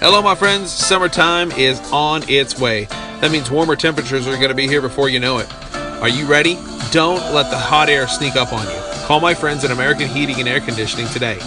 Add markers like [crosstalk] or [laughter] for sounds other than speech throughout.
Hello, my friends. Summertime is on its way. That means warmer temperatures are going to be here before you know it. Are you ready? Don't let the hot air sneak up on you. Call my friends at American Heating and Air Conditioning today.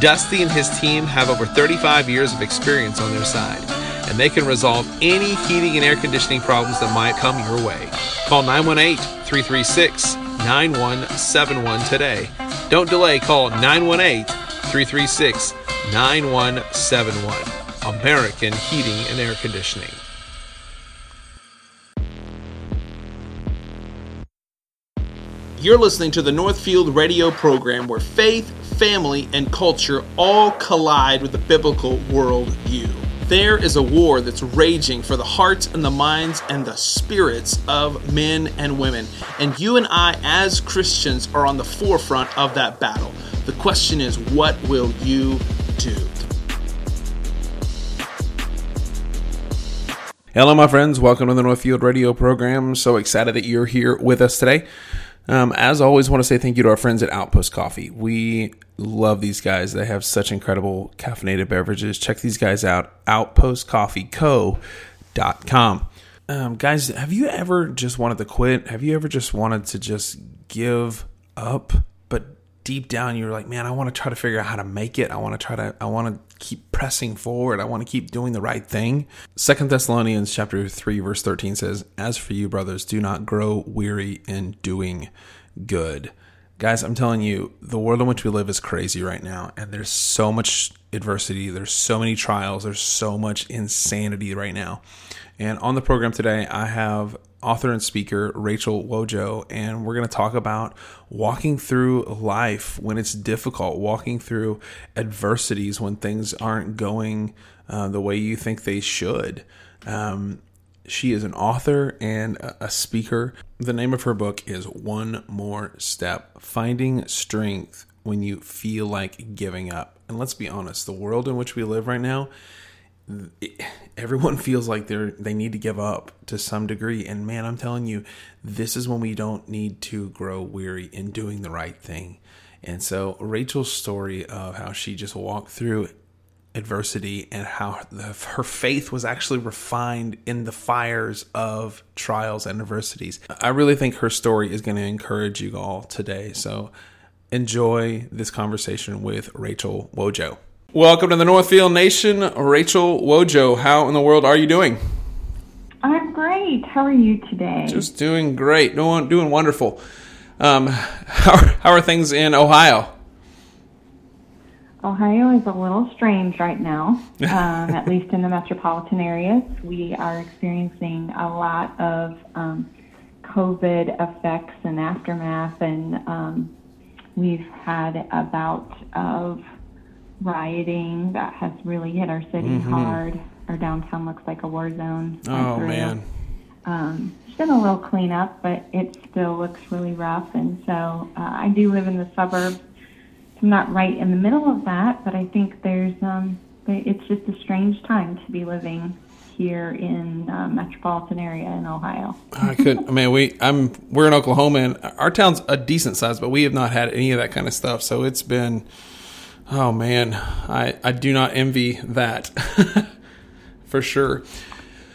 Dusty and his team have over 35 years of experience on their side, and they can resolve any heating and air conditioning problems that might come your way. Call 918 336 9171 today. Don't delay, call 918 336 9171. American Heating and Air Conditioning. You're listening to the Northfield radio program where faith, family, and culture all collide with the biblical worldview. There is a war that's raging for the hearts and the minds and the spirits of men and women. And you and I, as Christians, are on the forefront of that battle. The question is, what will you do? Hello, my friends. Welcome to the Northfield Radio program. So excited that you're here with us today. Um, as always, want to say thank you to our friends at Outpost Coffee. We love these guys. They have such incredible caffeinated beverages. Check these guys out, outpostcoffeeco.com. Um, guys, have you ever just wanted to quit? Have you ever just wanted to just give up? Deep down, you're like, man, I want to try to figure out how to make it. I want to try to, I want to keep pressing forward. I want to keep doing the right thing. Second Thessalonians chapter 3 verse 13 says, "As for you brothers, do not grow weary in doing good." Guys, I'm telling you, the world in which we live is crazy right now, and there's so much adversity, there's so many trials, there's so much insanity right now. And on the program today, I have author and speaker Rachel Wojo, and we're going to talk about walking through life when it's difficult, walking through adversities when things aren't going uh, the way you think they should. Um, she is an author and a speaker. The name of her book is One More Step Finding Strength When You Feel Like Giving Up. And let's be honest, the world in which we live right now everyone [laughs] feels like they're they need to give up to some degree. And man i'm telling you this is when we don't need to grow weary in doing the right thing. And so rachel's story of how she just walked through adversity and how the, her faith was actually refined in the fires of trials and adversities. I really think her story is going to encourage you all today. So enjoy this conversation with rachel wojo Welcome to the Northfield Nation, Rachel Wojo. How in the world are you doing? I'm great. How are you today? Just doing great. Doing doing wonderful. Um, how are, how are things in Ohio? Ohio is a little strange right now, [laughs] um, at least in the metropolitan areas. We are experiencing a lot of um, COVID effects and aftermath, and um, we've had a bout of rioting that has really hit our city mm-hmm. hard. Our downtown looks like a war zone. Oh man. Um, it's been a little cleanup, but it still looks really rough. And so uh, I do live in the suburbs. I'm not right in the middle of that, but I think there's um, it's just a strange time to be living here in uh, metropolitan area in Ohio. I could. I mean, we I'm we're in Oklahoma, and our town's a decent size, but we have not had any of that kind of stuff. So it's been Oh man, I I do not envy that [laughs] for sure.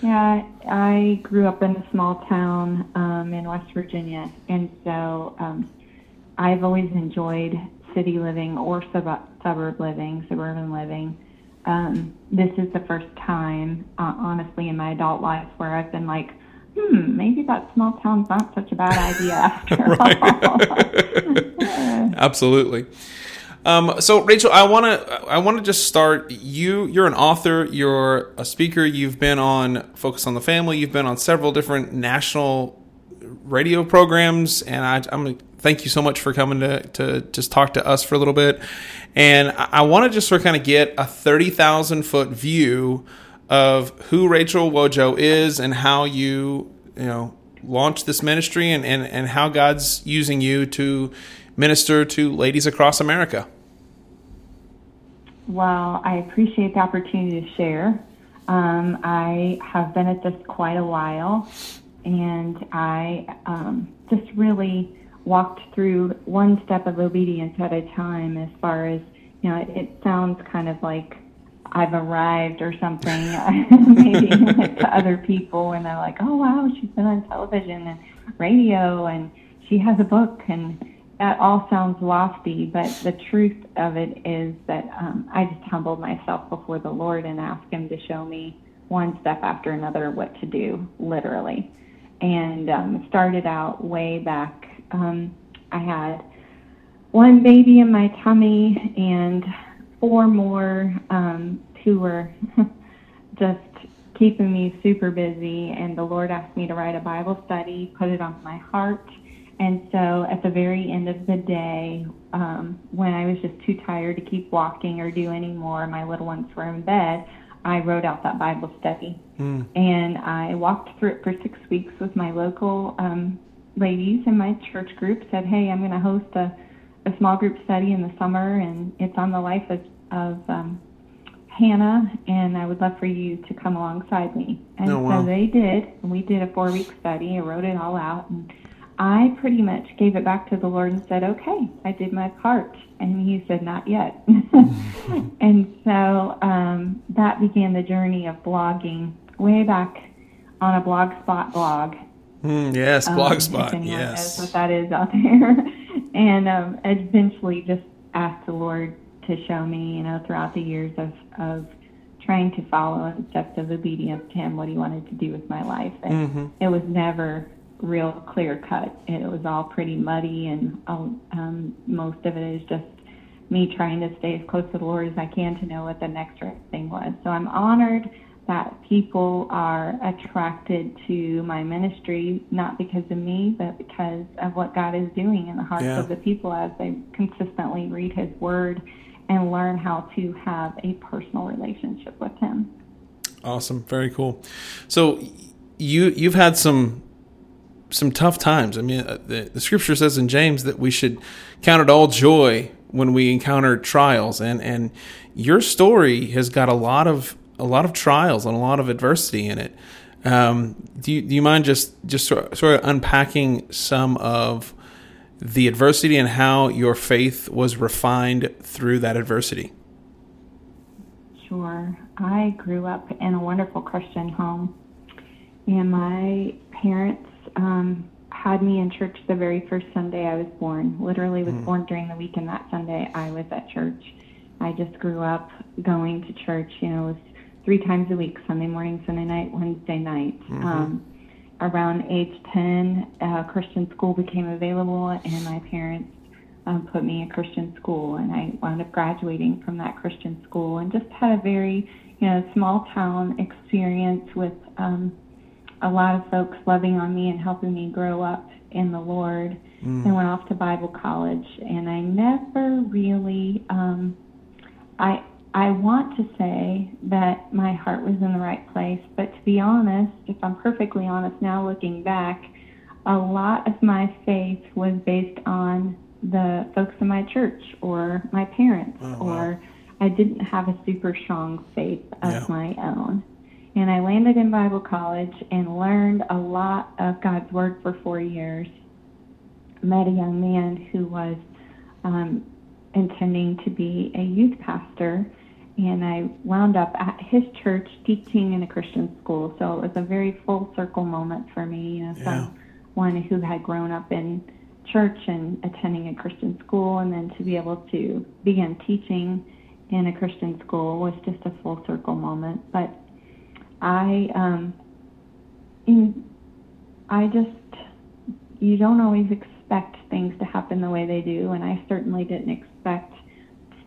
Yeah, I grew up in a small town um, in West Virginia, and so um, I've always enjoyed city living or sub- suburb living, suburban living. Um, this is the first time, uh, honestly, in my adult life where I've been like, hmm, maybe that small town's not such a bad idea [laughs] after all. [laughs] Absolutely. Um, so Rachel, I want to I want to just start. You you're an author. You're a speaker. You've been on Focus on the Family. You've been on several different national radio programs, and I, am thank you so much for coming to to just talk to us for a little bit. And I, I want to just sort of kind of get a thirty thousand foot view of who Rachel Wojo is and how you you know launched this ministry and, and, and how God's using you to minister to ladies across America. Well, I appreciate the opportunity to share. Um, I have been at this quite a while, and I um, just really walked through one step of obedience at a time as far as, you know, it, sounds kind of like I've arrived or something. [laughs] Maybe to other people, and they're like, "Oh wow, she's been on television and radio, and she has a book." And that all sounds lofty, but the truth of it is that um, I just humbled myself before the Lord and asked Him to show me one step after another what to do, literally. And um, started out way back. Um, I had one baby in my tummy and four more um, who were [laughs] just keeping me super busy. And the Lord asked me to write a Bible study, put it on my heart. And so at the very end of the day, um, when I was just too tired to keep walking or do any more, my little ones were in bed, I wrote out that Bible study. Mm. And I walked through it for six weeks with my local um, ladies in my church group, said, hey, I'm going to host a a small group study in the summer, and it's on the life of, of um, Hannah, and I would love for you to come alongside me. And oh, wow. so they did, and we did a four week study. I wrote it all out, and I pretty much gave it back to the Lord and said, "Okay, I did my part." And He said, "Not yet." [laughs] and so um, that began the journey of blogging way back on a Blogspot blog. Mm, yes, um, Blogspot. yes, what that is out [laughs] there and um, eventually just asked the Lord to show me, you know, throughout the years of, of trying to follow in steps of obedience to Him what He wanted to do with my life. And mm-hmm. it was never real clear cut. It was all pretty muddy, and um, most of it is just me trying to stay as close to the Lord as I can to know what the next right thing was. So I'm honored that people are attracted to my ministry, not because of me, but because of what God is doing in the hearts yeah. of the people as they consistently read His Word and learn how to have a personal relationship with Him. Awesome, very cool. So you you've had some some tough times. I mean, uh, the, the Scripture says in James that we should count it all joy when we encounter trials, and and your story has got a lot of a lot of trials and a lot of adversity in it. Um, do you do you mind just just sort of, unpacking some of the adversity and how your faith was refined through that adversity? Sure. I grew up in a wonderful Christian home, and my parents um, had me in church the very first Sunday I was born. Literally, was mm. born during the week, and that Sunday I was at church. I just grew up going to church. You know, was three times a week Sunday morning, Sunday night, Wednesday night. Mm-hmm. Um, around age 10, uh, Christian school became available, and my parents um, put me in Christian school. And I wound up graduating from that Christian school and just had a very you know, small town experience with um, a lot of folks loving on me and helping me grow up in the Lord. Mm. And went off to Bible college, and I never really, um, I I want to say that my heart was in the right place, but to be honest, if I'm perfectly honest now looking back, a lot of my faith was based on the folks in my church or my parents, oh, wow. or I didn't have a super strong faith of yeah. my own. And I landed in Bible college and learned a lot of God's Word for four years. Met a young man who was um, intending to be a youth pastor and I wound up at his church teaching in a Christian school. So it was a very full circle moment for me. You know, yeah. someone who had grown up in church and attending a Christian school, and then to be able to begin teaching in a Christian school was just a full circle moment. But I, um, in, I just, you don't always expect things to happen the way they do, and I certainly didn't expect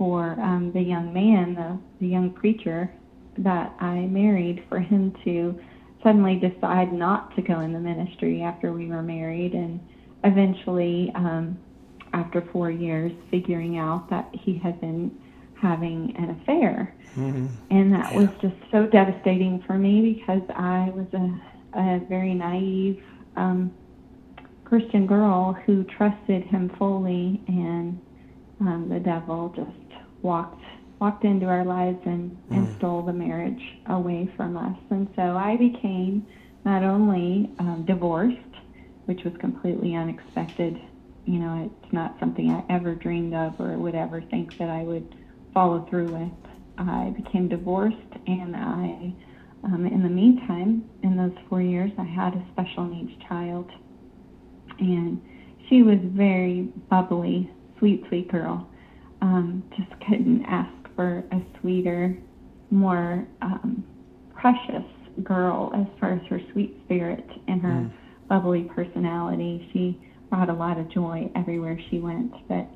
for um, the young man, the, the young preacher that I married, for him to suddenly decide not to go in the ministry after we were married, and eventually, um, after four years, figuring out that he had been having an affair. Mm-hmm. And that yeah. was just so devastating for me because I was a, a very naive um, Christian girl who trusted him fully, and um, the devil just walked walked into our lives and, mm. and stole the marriage away from us. And so I became not only um, divorced, which was completely unexpected. You know, it's not something I ever dreamed of or would ever think that I would follow through with. I became divorced, and I, um, in the meantime, in those four years, I had a special needs child, and she was very bubbly, sweet, sweet girl. Um, just couldn't ask for a sweeter, more um, precious girl as far as her sweet spirit and her mm. bubbly personality. She brought a lot of joy everywhere she went. But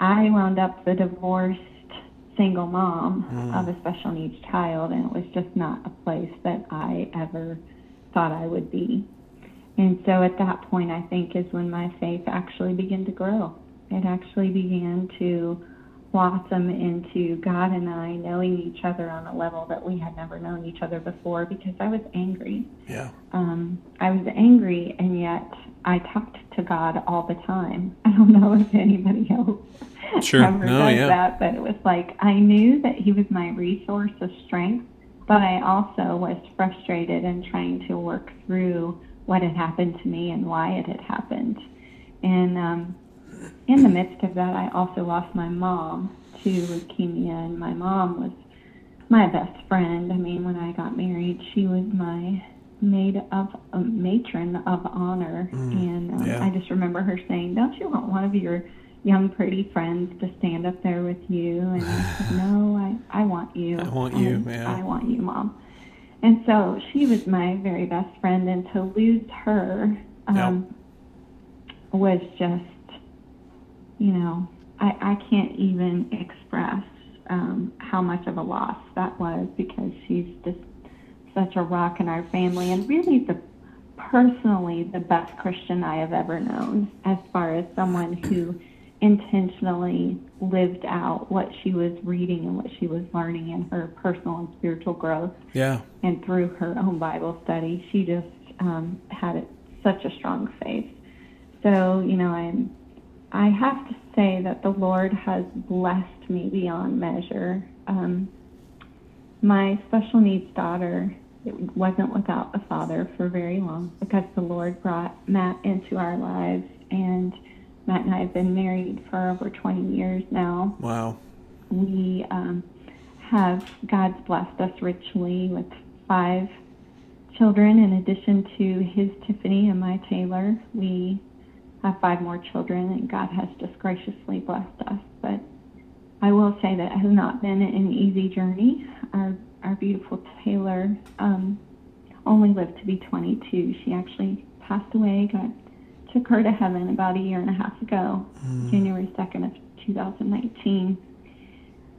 I wound up the divorced single mom mm. of a special needs child, and it was just not a place that I ever thought I would be. And so at that point, I think is when my faith actually began to grow. It actually began to blossom into God and I knowing each other on a level that we had never known each other before because I was angry. Yeah. Um, I was angry, and yet I talked to God all the time. [laughs] I don't know if anybody else sure. ever no, does yeah. that, but it was like I knew that He was my resource of strength, but I also was frustrated and trying to work through what had happened to me and why it had happened. And um, in the midst of that, I also lost my mom to leukemia, and my mom was my best friend. I mean, when I got married, she was my maid of a matron of honor, mm, and um, yeah. I just remember her saying, "Don't you want one of your young pretty friends to stand up there with you?" And I said, [sighs] "No, I I want you. I want you, man. I want you, mom." And so she was my very best friend, and to lose her um, yep. was just you know, I, I can't even express um, how much of a loss that was because she's just such a rock in our family and really the personally the best Christian I have ever known as far as someone who intentionally lived out what she was reading and what she was learning in her personal and spiritual growth. Yeah. And through her own Bible study, she just um, had such a strong faith. So, you know, I'm I have to say that the Lord has blessed me beyond measure. Um, my special needs daughter it wasn't without a father for very long because the Lord brought Matt into our lives, and Matt and I have been married for over 20 years now. Wow. We um, have, God's blessed us richly with five children in addition to his Tiffany and my Taylor. We have five more children, and God has just graciously blessed us. But I will say that it has not been an easy journey. Our our beautiful Taylor um, only lived to be 22. She actually passed away. God took her to heaven about a year and a half ago, mm. January 2nd of 2019.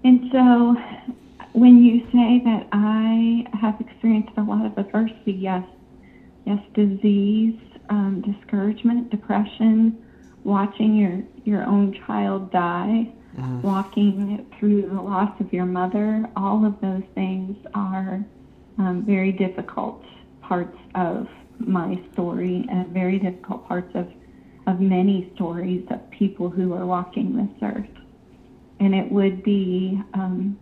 And so, when you say that I have experienced a lot of adversity, yes, yes, disease, um, discouragement, depression, watching your, your own child die, mm. walking through the loss of your mother, all of those things are um, very difficult parts of my story and very difficult parts of, of many stories of people who are walking this earth. And it would be, um,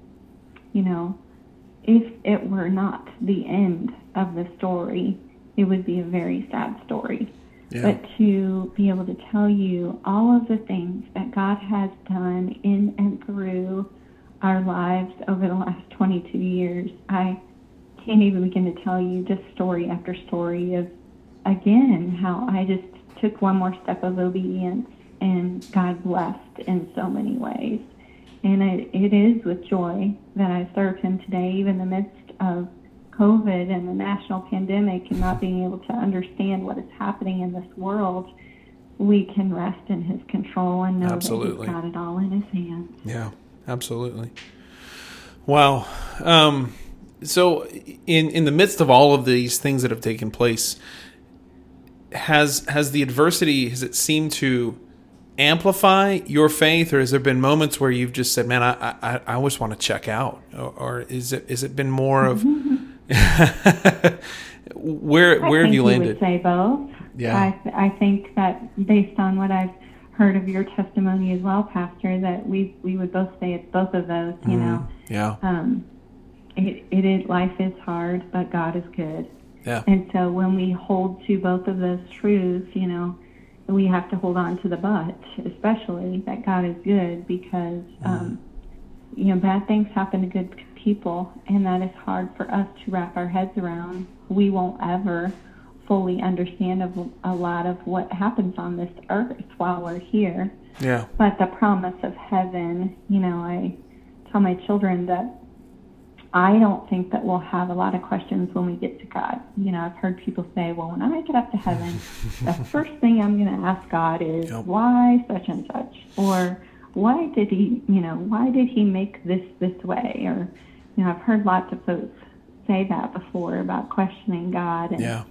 you know, if it were not the end of the story, it would be a very sad story. Yeah. But to be able to tell you all of the things that God has done in and through our lives over the last 22 years, I can't even begin to tell you just story after story of, again, how I just took one more step of obedience and God blessed in so many ways. And it, it is with joy that I serve Him today, even in the midst of COVID and the national pandemic and not being able to understand what is happening in this world, we can rest in His control and know absolutely. that He's got it all in His hands. Yeah, absolutely. Wow. Um, so, in in the midst of all of these things that have taken place, has has the adversity has it seemed to amplify your faith, or has there been moments where you've just said, "Man, I I, I always want to check out," or, or is it is it been more of [laughs] where where have you landed? would say both. Yeah. I I think that based on what I've heard of your testimony as well, Pastor, that we we would both say it's both of those. You mm, know. Yeah. Um, it it is life is hard, but God is good. Yeah. And so when we hold to both of those truths, you know, we have to hold on to the but, especially that God is good because, mm. um, you know, bad things happen to good people, and that is hard for us to wrap our heads around. We won't ever fully understand of a lot of what happens on this earth while we're here. Yeah. But the promise of heaven, you know, I tell my children that I don't think that we'll have a lot of questions when we get to God. You know, I've heard people say, well, when I get up to heaven, [laughs] the first thing I'm going to ask God is, yep. why such and such? Or why did he, you know, why did he make this this way? Or, you know, I've heard lots of folks say that before about questioning God. And yeah.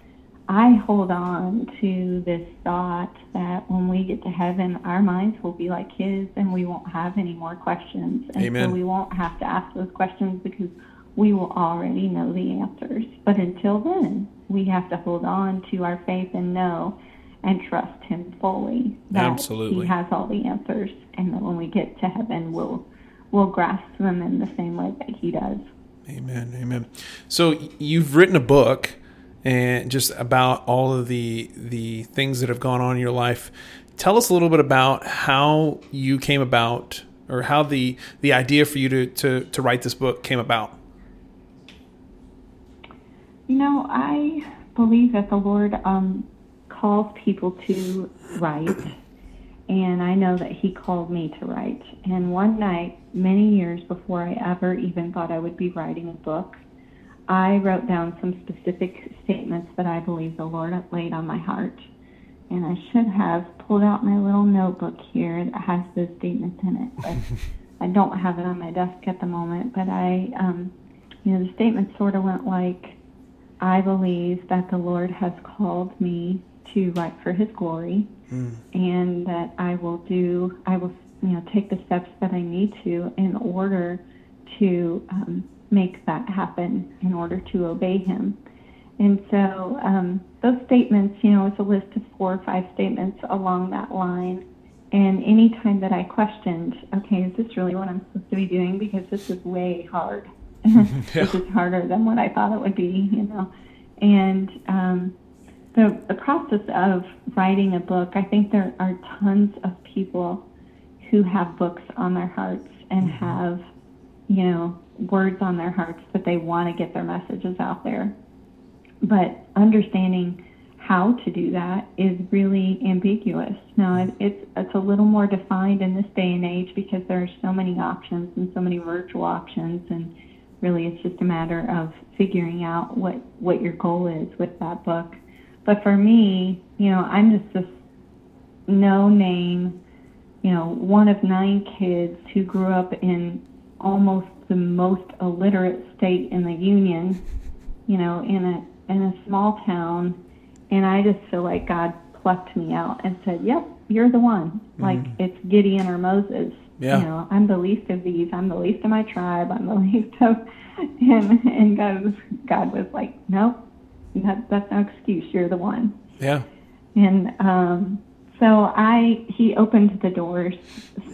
I hold on to this thought that when we get to heaven, our minds will be like His, and we won't have any more questions, and Amen. so we won't have to ask those questions because we will already know the answers. But until then, we have to hold on to our faith and know and trust Him fully that Absolutely. He has all the answers, and that when we get to heaven, we'll we'll grasp them in the same way that He does. Amen. Amen. So you've written a book and just about all of the the things that have gone on in your life. Tell us a little bit about how you came about, or how the the idea for you to to, to write this book came about. You know, I believe that the Lord um, calls people to write, and I know that He called me to write. And one night, many years before I ever even thought I would be writing a book, I wrote down some specific statements that I believe the Lord laid on my heart. And I should have pulled out my little notebook here that has those statements in it, but [laughs] I don't have it on my desk at the moment. But I, um, you know, the statement sort of went like, I believe that the Lord has called me to write for His glory, mm. and that I will do, I will, you know, take the steps that I need to in order to um, make that happen in order to obey him. And so um, those statements, you know, it's a list of four or five statements along that line. And any time that I questioned, okay, is this really what I'm supposed to be doing? Because this is way hard. [laughs] [laughs] yeah. This is harder than what I thought it would be, you know. And um, the, the process of writing a book, I think there are tons of people who have books on their hearts and mm-hmm. have, you know, words on their hearts that they want to get their messages out there. But understanding how to do that is really ambiguous. Now, it's it's a little more defined in this day and age because there are so many options and so many virtual options, and really it's just a matter of figuring out what what your goal is with that book. But for me, you know, I'm just this no name, you know, one of nine kids who grew up in almost the most illiterate state in the union, you know, in a in a small town, and I just feel like God plucked me out and said, "Yep, you're the one." Mm-hmm. Like it's Gideon or Moses. Yeah. You know, I'm the least of these. I'm the least of my tribe. I'm the [laughs] least of, and and God was God was like, "Nope, that, that's no excuse. You're the one." Yeah. And um, so I he opened the doors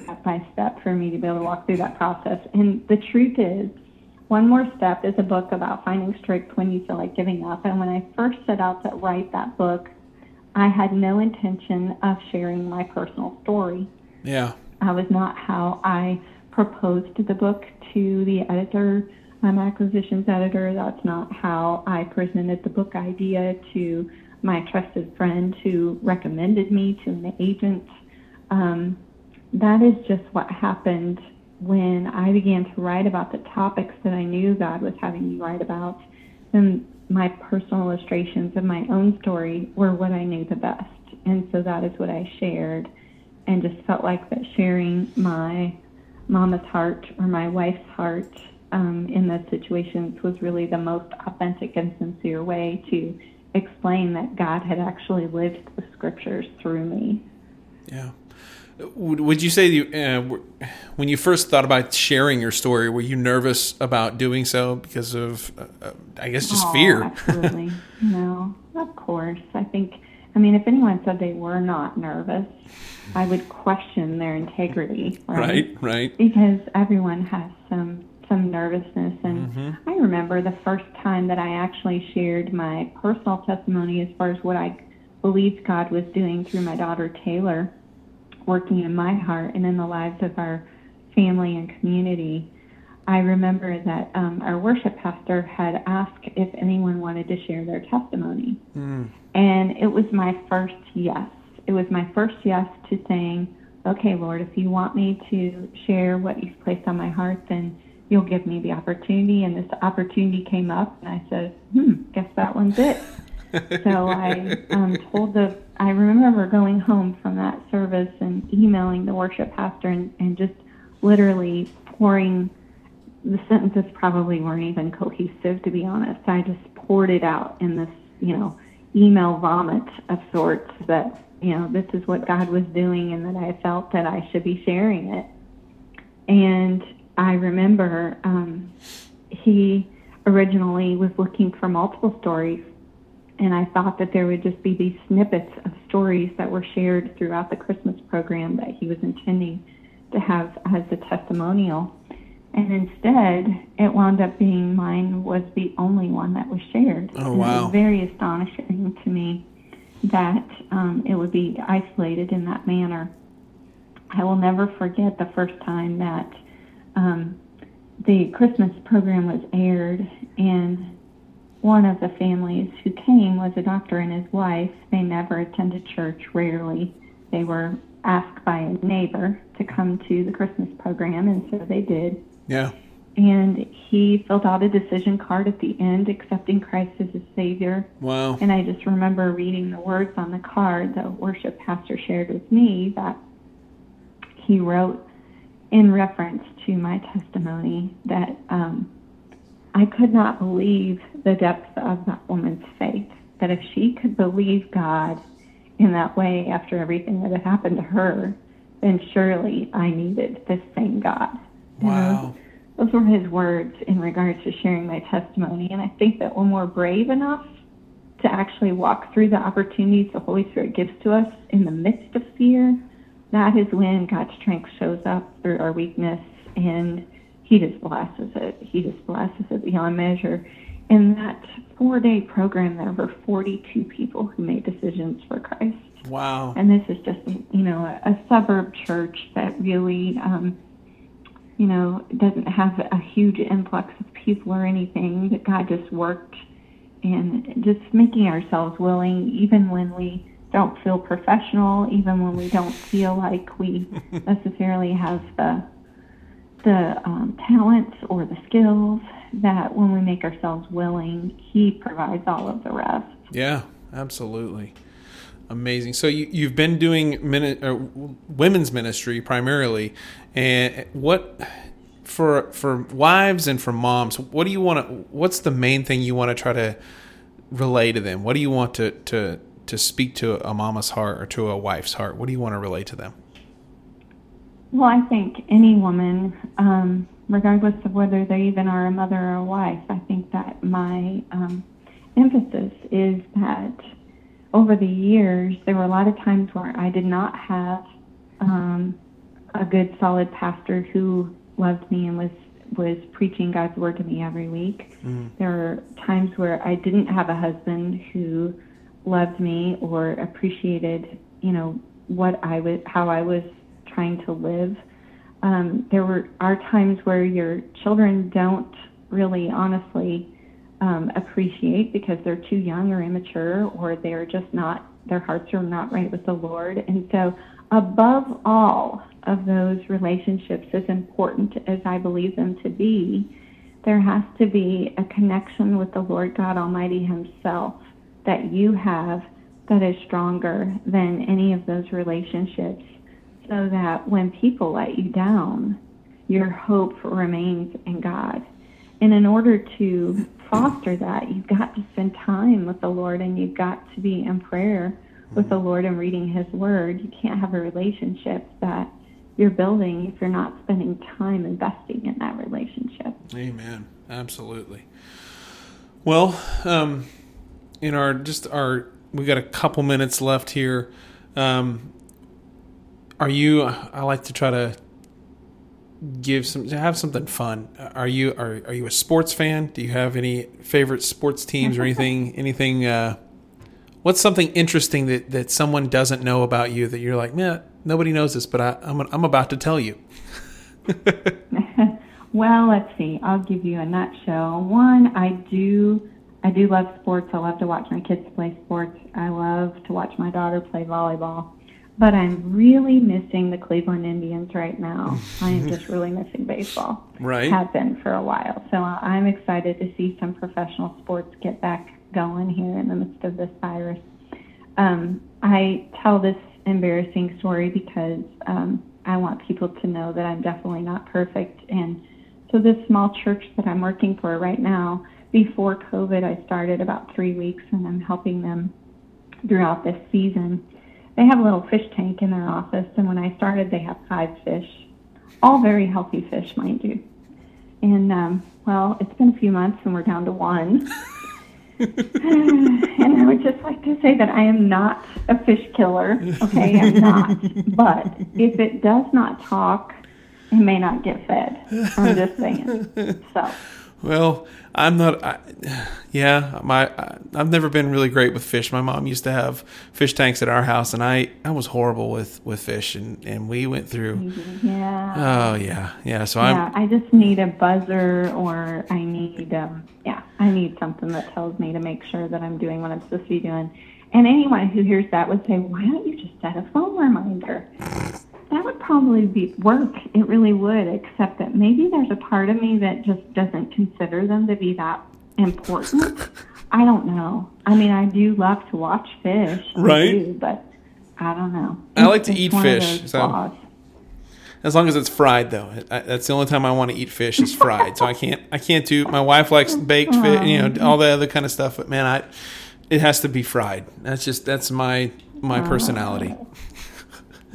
step by step for me to be able to walk through that process. And the truth is, one more step is a book about finding strength when you feel like giving up. And when I first set out to write that book, I had no intention of sharing my personal story. Yeah. I was not how I proposed the book to the editor, my acquisitions editor. That's not how I presented the book idea to my trusted friend who recommended me to an agent. Um, that is just what happened when I began to write about the topics that I knew God was having me write about. And my personal illustrations of my own story were what I knew the best. And so that is what I shared and just felt like that sharing my mama's heart or my wife's heart um, in those situations was really the most authentic and sincere way to explain that God had actually lived the scriptures through me. Yeah. Would you say you, uh, when you first thought about sharing your story, were you nervous about doing so because of, uh, uh I guess, just oh, fear? absolutely. [laughs] no, of course. I think, I mean, if anyone said they were not nervous, I would question their integrity. Right, right. right. Because everyone has some some nervousness. And mm-hmm. I remember the first time that I actually shared my personal testimony as far as what I believed God was doing through my daughter Taylor, working in my heart and in the lives of our family and community. I remember that um, our worship pastor had asked if anyone wanted to share their testimony. Mm. And it was my first yes. It was my first yes to saying, okay, Lord, if you want me to share what you've placed on my heart, then you'll give me the opportunity. And this opportunity came up, and I said, hmm, guess that one's it. [laughs] so I um, told the, I remember going home from that service and emailing the worship pastor and, and just literally pouring the sentences probably weren't even cohesive, to be honest. I just poured it out in this, you know, email vomit of sorts that, you know, this is what God was doing and that I felt that I should be sharing it. And I remember um, he originally was looking for multiple stories, and I thought that there would just be these snippets of stories that were shared throughout the Christmas program that he was intending to have as a testimonial. And instead, it wound up being mine was the only one that was shared. Oh, wow. it was very astonishing to me that um, it would be isolated in that manner. I will never forget the first time that um, the Christmas program was aired, and one of the families who came was a doctor and his wife. They never attended church, rarely. They were asked by a neighbor to come to the Christmas program, and so they did. Yeah. And he filled out a decision card at the end, accepting Christ as his Savior. Wow. And I just remember reading the words on the card the worship pastor shared with me that he wrote in reference to my testimony that um, I could not believe the depth of that woman's faith. That if she could believe God in that way after everything that had happened to her, then surely I needed this same God. Wow. those were his words in regards to sharing my testimony. And I think that when we're brave enough to actually walk through the opportunities the Holy Spirit gives to us in the midst of fear, that is when God's strength shows up through our weakness and he just blesses it. He just blesses it beyond measure. In that four day program, there were 42 people who made decisions for Christ. Wow. And this is just, you know, a, a suburb church that really, um, you know, doesn't have a huge influx of people or anything, but God just worked and just making ourselves willing, even when we don't feel professional, even when we don't feel like we [laughs] necessarily have the the um, talents or the skills. That when we make ourselves willing, He provides all of the rest. Yeah, absolutely. Amazing. So you, you've been doing mini, uh, women's ministry primarily, and what for for wives and for moms? What do you want to? What's the main thing you want to try to relay to them? What do you want to to to speak to a mama's heart or to a wife's heart? What do you want to relate to them? Well, I think any woman, um, regardless of whether they even are a mother or a wife, I think that my um, emphasis is that over the years, there were a lot of times where I did not have um, a good, solid pastor who loved me and was was preaching God's word to me every week. Mm. There were times where I didn't have a husband who loved me or appreciated, you know, what I was, how I was trying to live. Um, there were are times where your children don't really, honestly, um, appreciate because they're too young or immature, or they're just not, their hearts are not right with the Lord. And so, above all of those relationships, as important as I believe them to be, there has to be a connection with the Lord God Almighty Himself that you have that is stronger than any of those relationships so that when people let you down, your hope remains in God. And in order to foster that, you've got to spend time with the Lord and you've got to be in prayer with the Lord and reading His Word. You can't have a relationship that you're building if you're not spending time investing in that relationship. Amen. Absolutely. Well, um, in our just our we got a couple minutes left here. Um, are you? I like to try to give some have something fun. Are you are are you a sports fan? Do you have any favorite sports teams or anything? [laughs] anything? Uh, what's something interesting that that someone doesn't know about you that you're like, man, nobody knows this, but I, I'm I'm about to tell you. [laughs] Well, let's see. I'll give you a nutshell. One, I do I do love sports. I love to watch my kids play sports. I love to watch my daughter play volleyball. But I'm really missing the Cleveland Indians right now. [laughs] I am just really missing baseball. Right. Have been for a while. So I'm excited to see some professional sports get back going here in the midst of this virus. Um, I tell this embarrassing story because um, I want people to know that I'm definitely not perfect. And so, this small church that I'm working for right now, before COVID, I started about three weeks and I'm helping them throughout this season. They have a little fish tank in their office, and when I started, they have five fish, all very healthy fish, mind you. And um, well, it's been a few months and we're down to one. [laughs] [sighs] and I would just like to say that I am not a fish killer. Okay, I'm not. but if it does not talk, it may not get fed. I'm just saying. So. Well, I'm not. I, yeah, my I, I've never been really great with fish. My mom used to have fish tanks at our house, and I I was horrible with with fish, and and we went through. Yeah. Oh yeah, yeah. So yeah, I'm. I just need a buzzer, or I need um yeah, I need something that tells me to make sure that I'm doing what I'm supposed to be doing. And anyone who hears that would say, why don't you just set a phone reminder? That would probably be work. It really would, except that maybe there's a part of me that just doesn't consider them to be that important. [laughs] I don't know. I mean, I do love to watch fish, I Right. do, but I don't know. I like to It's eat fish, so- laws. As long as it's fried, though, I, that's the only time I want to eat fish is fried. so I can't, I can't do. My wife likes [laughs] baked fish, you know, all the other kind of stuff. But man, I, it has to be fried. That's just that's my my personality. [laughs]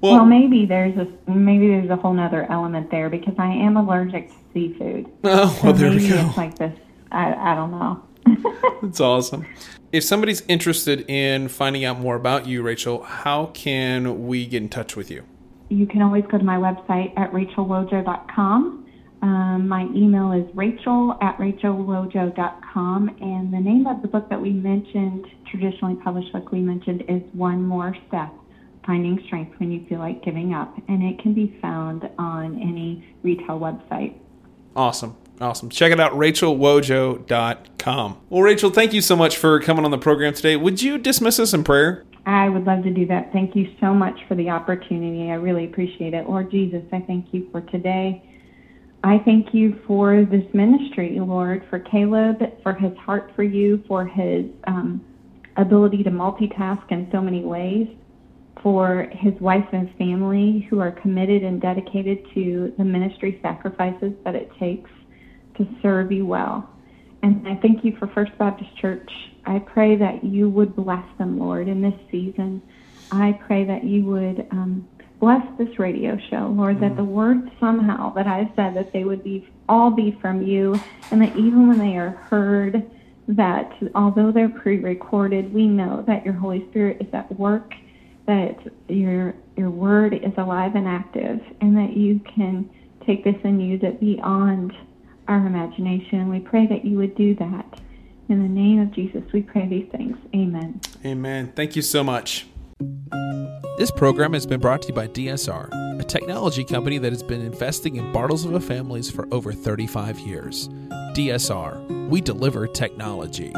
well, Well, maybe there's a maybe there's a whole nother element there because I am allergic to seafood. [laughs] oh, So well, there we go. it's like this. I I don't know. [laughs] That's awesome. If somebody's interested in finding out more about you, Rachel, how can we get in touch with you? you can always go to my website at rachelwojo.com. Um, my email is rachel at rachelwojo.com. And the name of the book that we mentioned, traditionally published book we mentioned, is One More Step Finding Strength When You Feel Like Giving Up. And it can be found on any retail website. Awesome. Awesome. Check it out, rachelwojo.com. Well, Rachel, thank you so much for coming on the program today. Would you dismiss us in prayer? I would love to do that. Thank you so much for the opportunity. I really appreciate it. Lord Jesus, I thank you for today. I thank you for this ministry, Lord, for Caleb, for his heart for you, for his um, ability to multitask in so many ways, for his wife and family who are committed and dedicated to the ministry sacrifices that it takes to serve you well. And I thank you for First Baptist Church. I pray that you would bless them, Lord, in this season. I pray that you would um, bless this radio show, Lord, that the words somehow that I've said that they would be all be from you, and that even when they are heard, that although they're pre-recorded, we know that your Holy Spirit is at work, that your your word is alive and active, and that you can take this and use it beyond our imagination. We pray that you would do that. In the name of Jesus, we pray these things. Amen. Amen. Thank you so much. This program has been brought to you by DSR, a technology company that has been investing in Bartlesville families for over 35 years. DSR, we deliver technology.